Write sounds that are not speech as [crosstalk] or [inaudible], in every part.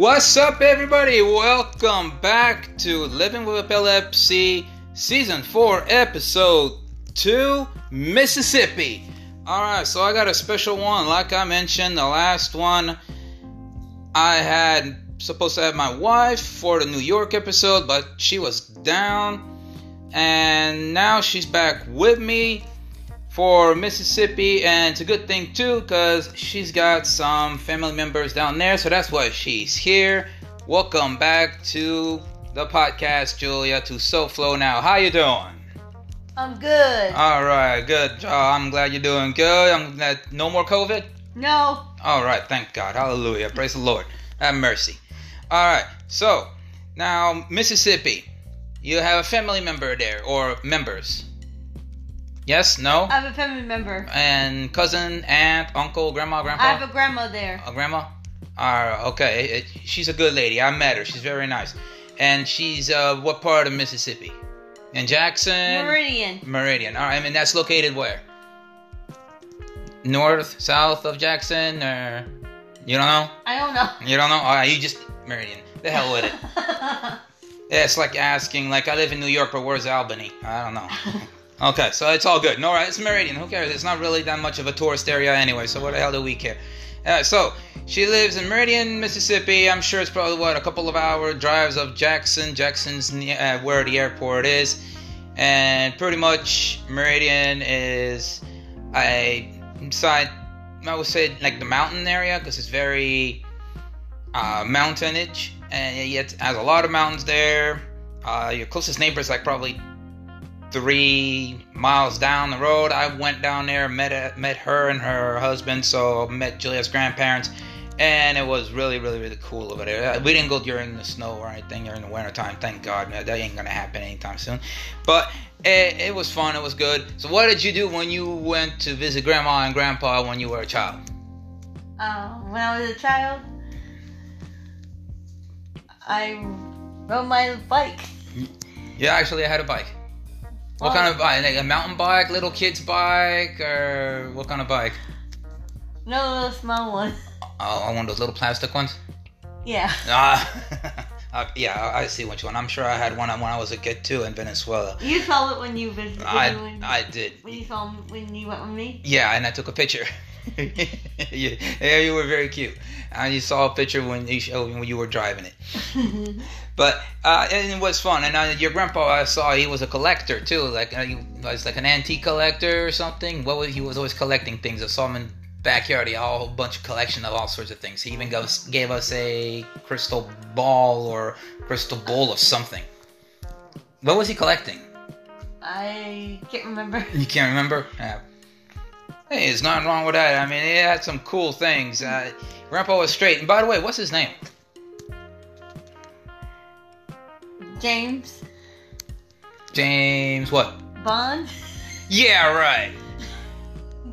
What's up, everybody? Welcome back to Living with Epilepsy, Season 4, Episode 2, Mississippi. Alright, so I got a special one. Like I mentioned, the last one I had supposed to have my wife for the New York episode, but she was down. And now she's back with me for Mississippi, and it's a good thing too because she's got some family members down there, so that's why she's here. Welcome back to the podcast, Julia, to SoFlo now. How you doing? I'm good. All right, good. Uh, I'm glad you're doing good. I'm glad no more COVID. No. All right, thank God. Hallelujah. Praise the Lord. Have mercy. All right, so now Mississippi, you have a family member there or members. Yes, no, I have a family member. and cousin, aunt, uncle, grandma, grandpa. I have a grandma there. A grandma? Uh, okay, it, she's a good lady. I met her. She's very nice. And she's uh, what part of Mississippi? In Jackson. Meridian. Meridian. All right. I mean, that's located where? North, south of Jackson, or you don't know? I don't know. You don't know? All right, you just Meridian. The hell with it. [laughs] Yeah, it's like asking, like I live in New York, but where's Albany? I don't know. [laughs] Okay, so it's all good. No, right? It's Meridian. Who cares? It's not really that much of a tourist area anyway. So what the hell do we care? Uh, so she lives in Meridian, Mississippi. I'm sure it's probably what a couple of hour drives of Jackson. Jackson's uh, where the airport is, and pretty much Meridian is a side. I would say like the mountain area because it's very uh, mountainage, and yet has a lot of mountains there. Uh, your closest neighbor is like probably three miles down the road. I went down there, met met her and her husband, so met Julia's grandparents, and it was really, really, really cool over there. We didn't go during the snow or anything during the winter time, thank God. That ain't gonna happen anytime soon. But it, it was fun. It was good. So, what did you do when you went to visit grandma and grandpa when you were a child? Um, when I was a child, I rode my bike. Yeah, actually, I had a bike. What kind of bike? Like a mountain bike, little kid's bike, or what kind of bike? No little small one. Oh, one of those little plastic ones. Yeah. Ah, [laughs] uh, yeah, I I see which one. I'm sure I had one when I was a kid too in Venezuela. You saw it when you visited. I when, I did. when you saw when you went with me. Yeah, and I took a picture. [laughs] [laughs] yeah, yeah, you were very cute. And you saw a picture when you showed when you were driving it. [laughs] But uh, and it was fun. And uh, your grandpa, I saw he was a collector too. Like uh, he was like an antique collector or something. What was he was always collecting things. I saw him in backyard. He had a whole bunch of collection of all sorts of things. He even gave us, gave us a crystal ball or crystal bowl of something. What was he collecting? I can't remember. You can't remember? Yeah. Hey, there's nothing wrong with that. I mean, he had some cool things. Uh, Grandpa was straight. And by the way, what's his name? James James what? Bond, Yeah, right.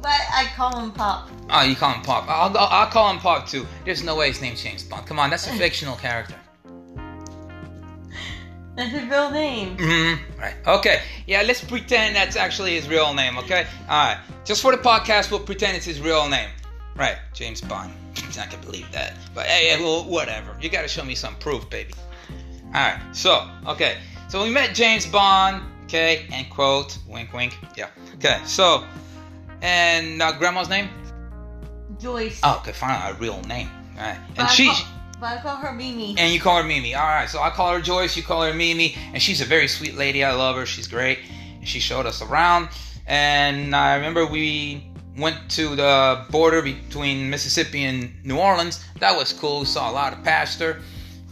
but I call him Pop. Oh, you call him Pop. I'll, I'll, I'll call him Pop too. There's no way his name's James Bond. Come on, that's a [laughs] fictional character. That's his real name. Mm-hmm. Right. Okay. Yeah, let's pretend that's actually his real name, okay? Alright. Just for the podcast, we'll pretend it's his real name. Right. James Bond. [laughs] I can believe that. But hey, well, whatever. You gotta show me some proof, baby. Alright. So, okay. So we met James Bond, okay? And quote, wink, wink. Yeah. Okay. So, and uh, grandma's name? Joyce. Oh, okay. Finally, a real name. Alright. And I she. call- but I call her Mimi. And you call her Mimi. All right. So I call her Joyce. You call her Mimi. And she's a very sweet lady. I love her. She's great. And she showed us around. And I remember we went to the border between Mississippi and New Orleans. That was cool. We saw a lot of pasture.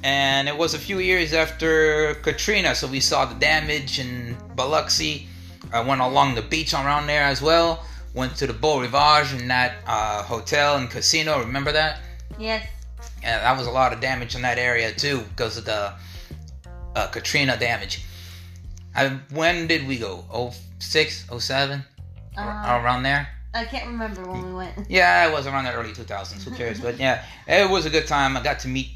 And it was a few years after Katrina. So we saw the damage in Biloxi. I went along the beach around there as well. Went to the Beau Rivage in that uh, hotel and casino. Remember that? Yes. Yeah, that was a lot of damage in that area too because of the uh, Katrina damage. I, when did we go? 06, 07? Uh, around there? I can't remember when we went. [laughs] Yeah, it was around the early 2000s. Who cares? but yeah, it was a good time. I got to meet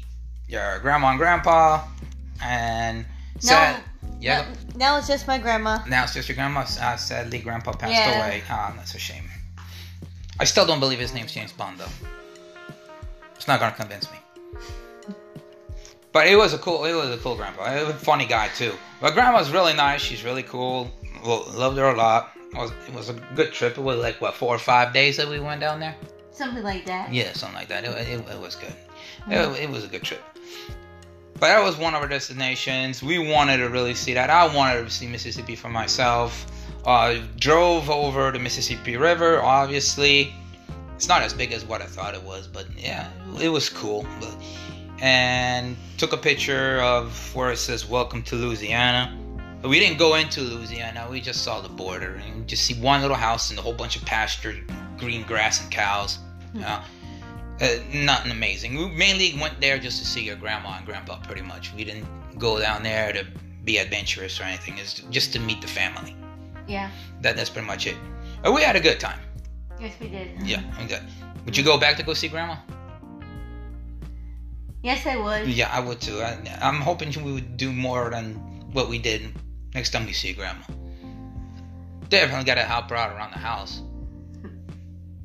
your grandma and grandpa. And sad, yeah, Now, now it's just my grandma. now it's just your grandma. Uh, sadly, grandpa passed Yeah. away. Ah, that's a shame. I still don't believe his name's James Bond though. It's not gonna convince me. But it was a cool, it was a cool grandpa. He was a funny guy too. But grandma's really nice. She's really cool. Loved her a lot. It was, it was a good trip. It was like what four or five days that we went down there. Something like that. Yeah, something like that. It, it, it was good. It, it was a good trip. But that was one of our destinations. We wanted to really see that. I wanted to see Mississippi for myself. Uh, drove over the Mississippi River. Obviously, it's not as big as what I thought it was, but yeah, it was cool. But, and took a picture of where it says "Welcome to Louisiana." But we didn't go into Louisiana. We just saw the border and just see one little house and a whole bunch of pasture, green grass and cows. Know? Uh, nothing amazing. We mainly went there just to see your grandma and grandpa, pretty much. We didn't go down there to be adventurous or anything. It's just to meet the family. Yeah. That that's pretty much it. But we had a good time. Yes, we did. Yeah, okay. Would you go back to go see grandma? Yes, I would. Yeah, I would too. I, I'm hoping we would do more than what we did next time we see grandma. Definitely got to help her out around the house.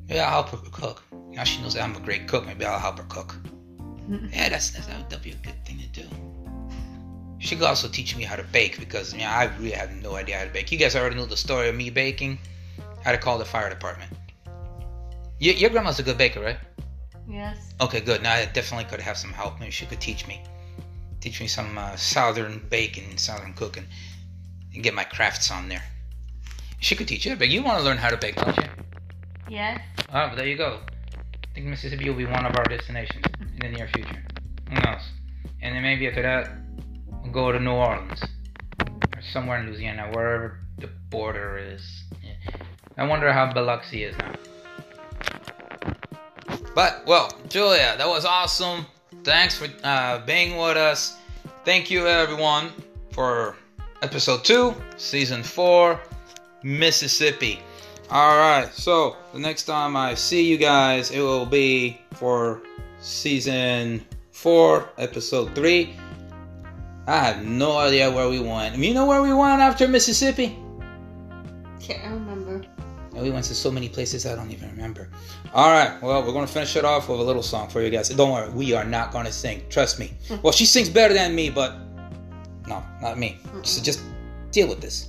Yeah, I'll help her cook. Now she knows that I'm a great cook. Maybe I'll help her cook. [laughs] Yeah, that's, that's that would be a good thing to do. She could also teach me how to bake because yeah, I really have no idea how to bake. You guys already know the story of me baking. How to call the fire department. Your, your grandma's a good baker, right? Yes. Okay, good. Now I definitely could have some help. Maybe she could teach me, teach me some uh, southern baking, southern cooking, and get my crafts on there. She could teach you, but you want to learn how to bake, don't you? Yes. Oh, well, there you go. I think Mississippi will be one of our destinations in the near future. Who knows? And then maybe after that, we'll go to New Orleans or somewhere in Louisiana, wherever the border is. Yeah. I wonder how Biloxi is now. But well, Julia, that was awesome. Thanks for uh, being with us. Thank you, everyone, for episode two, season four, Mississippi. All right, so the next time I see you guys, it will be for season four, episode three. I have no idea where we went. You know where we went after Mississippi? Can't remember. We went to so many places I don't even remember. All right, well, we're gonna finish it off with a little song for you guys. Don't worry, we are not gonna sing. Trust me. Mm. Well, she sings better than me, but no, not me. So just deal with this.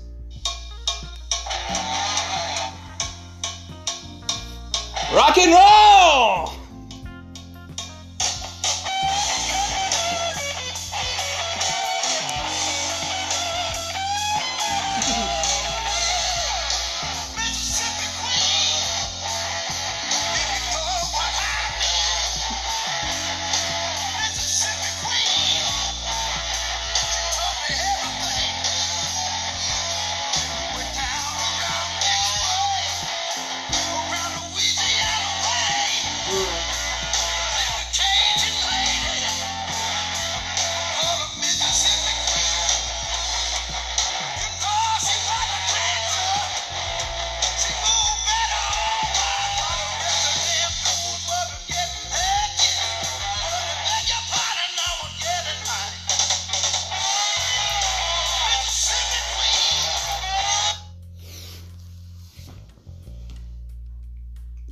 Rock and roll!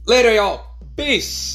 Later, y'all. Peace.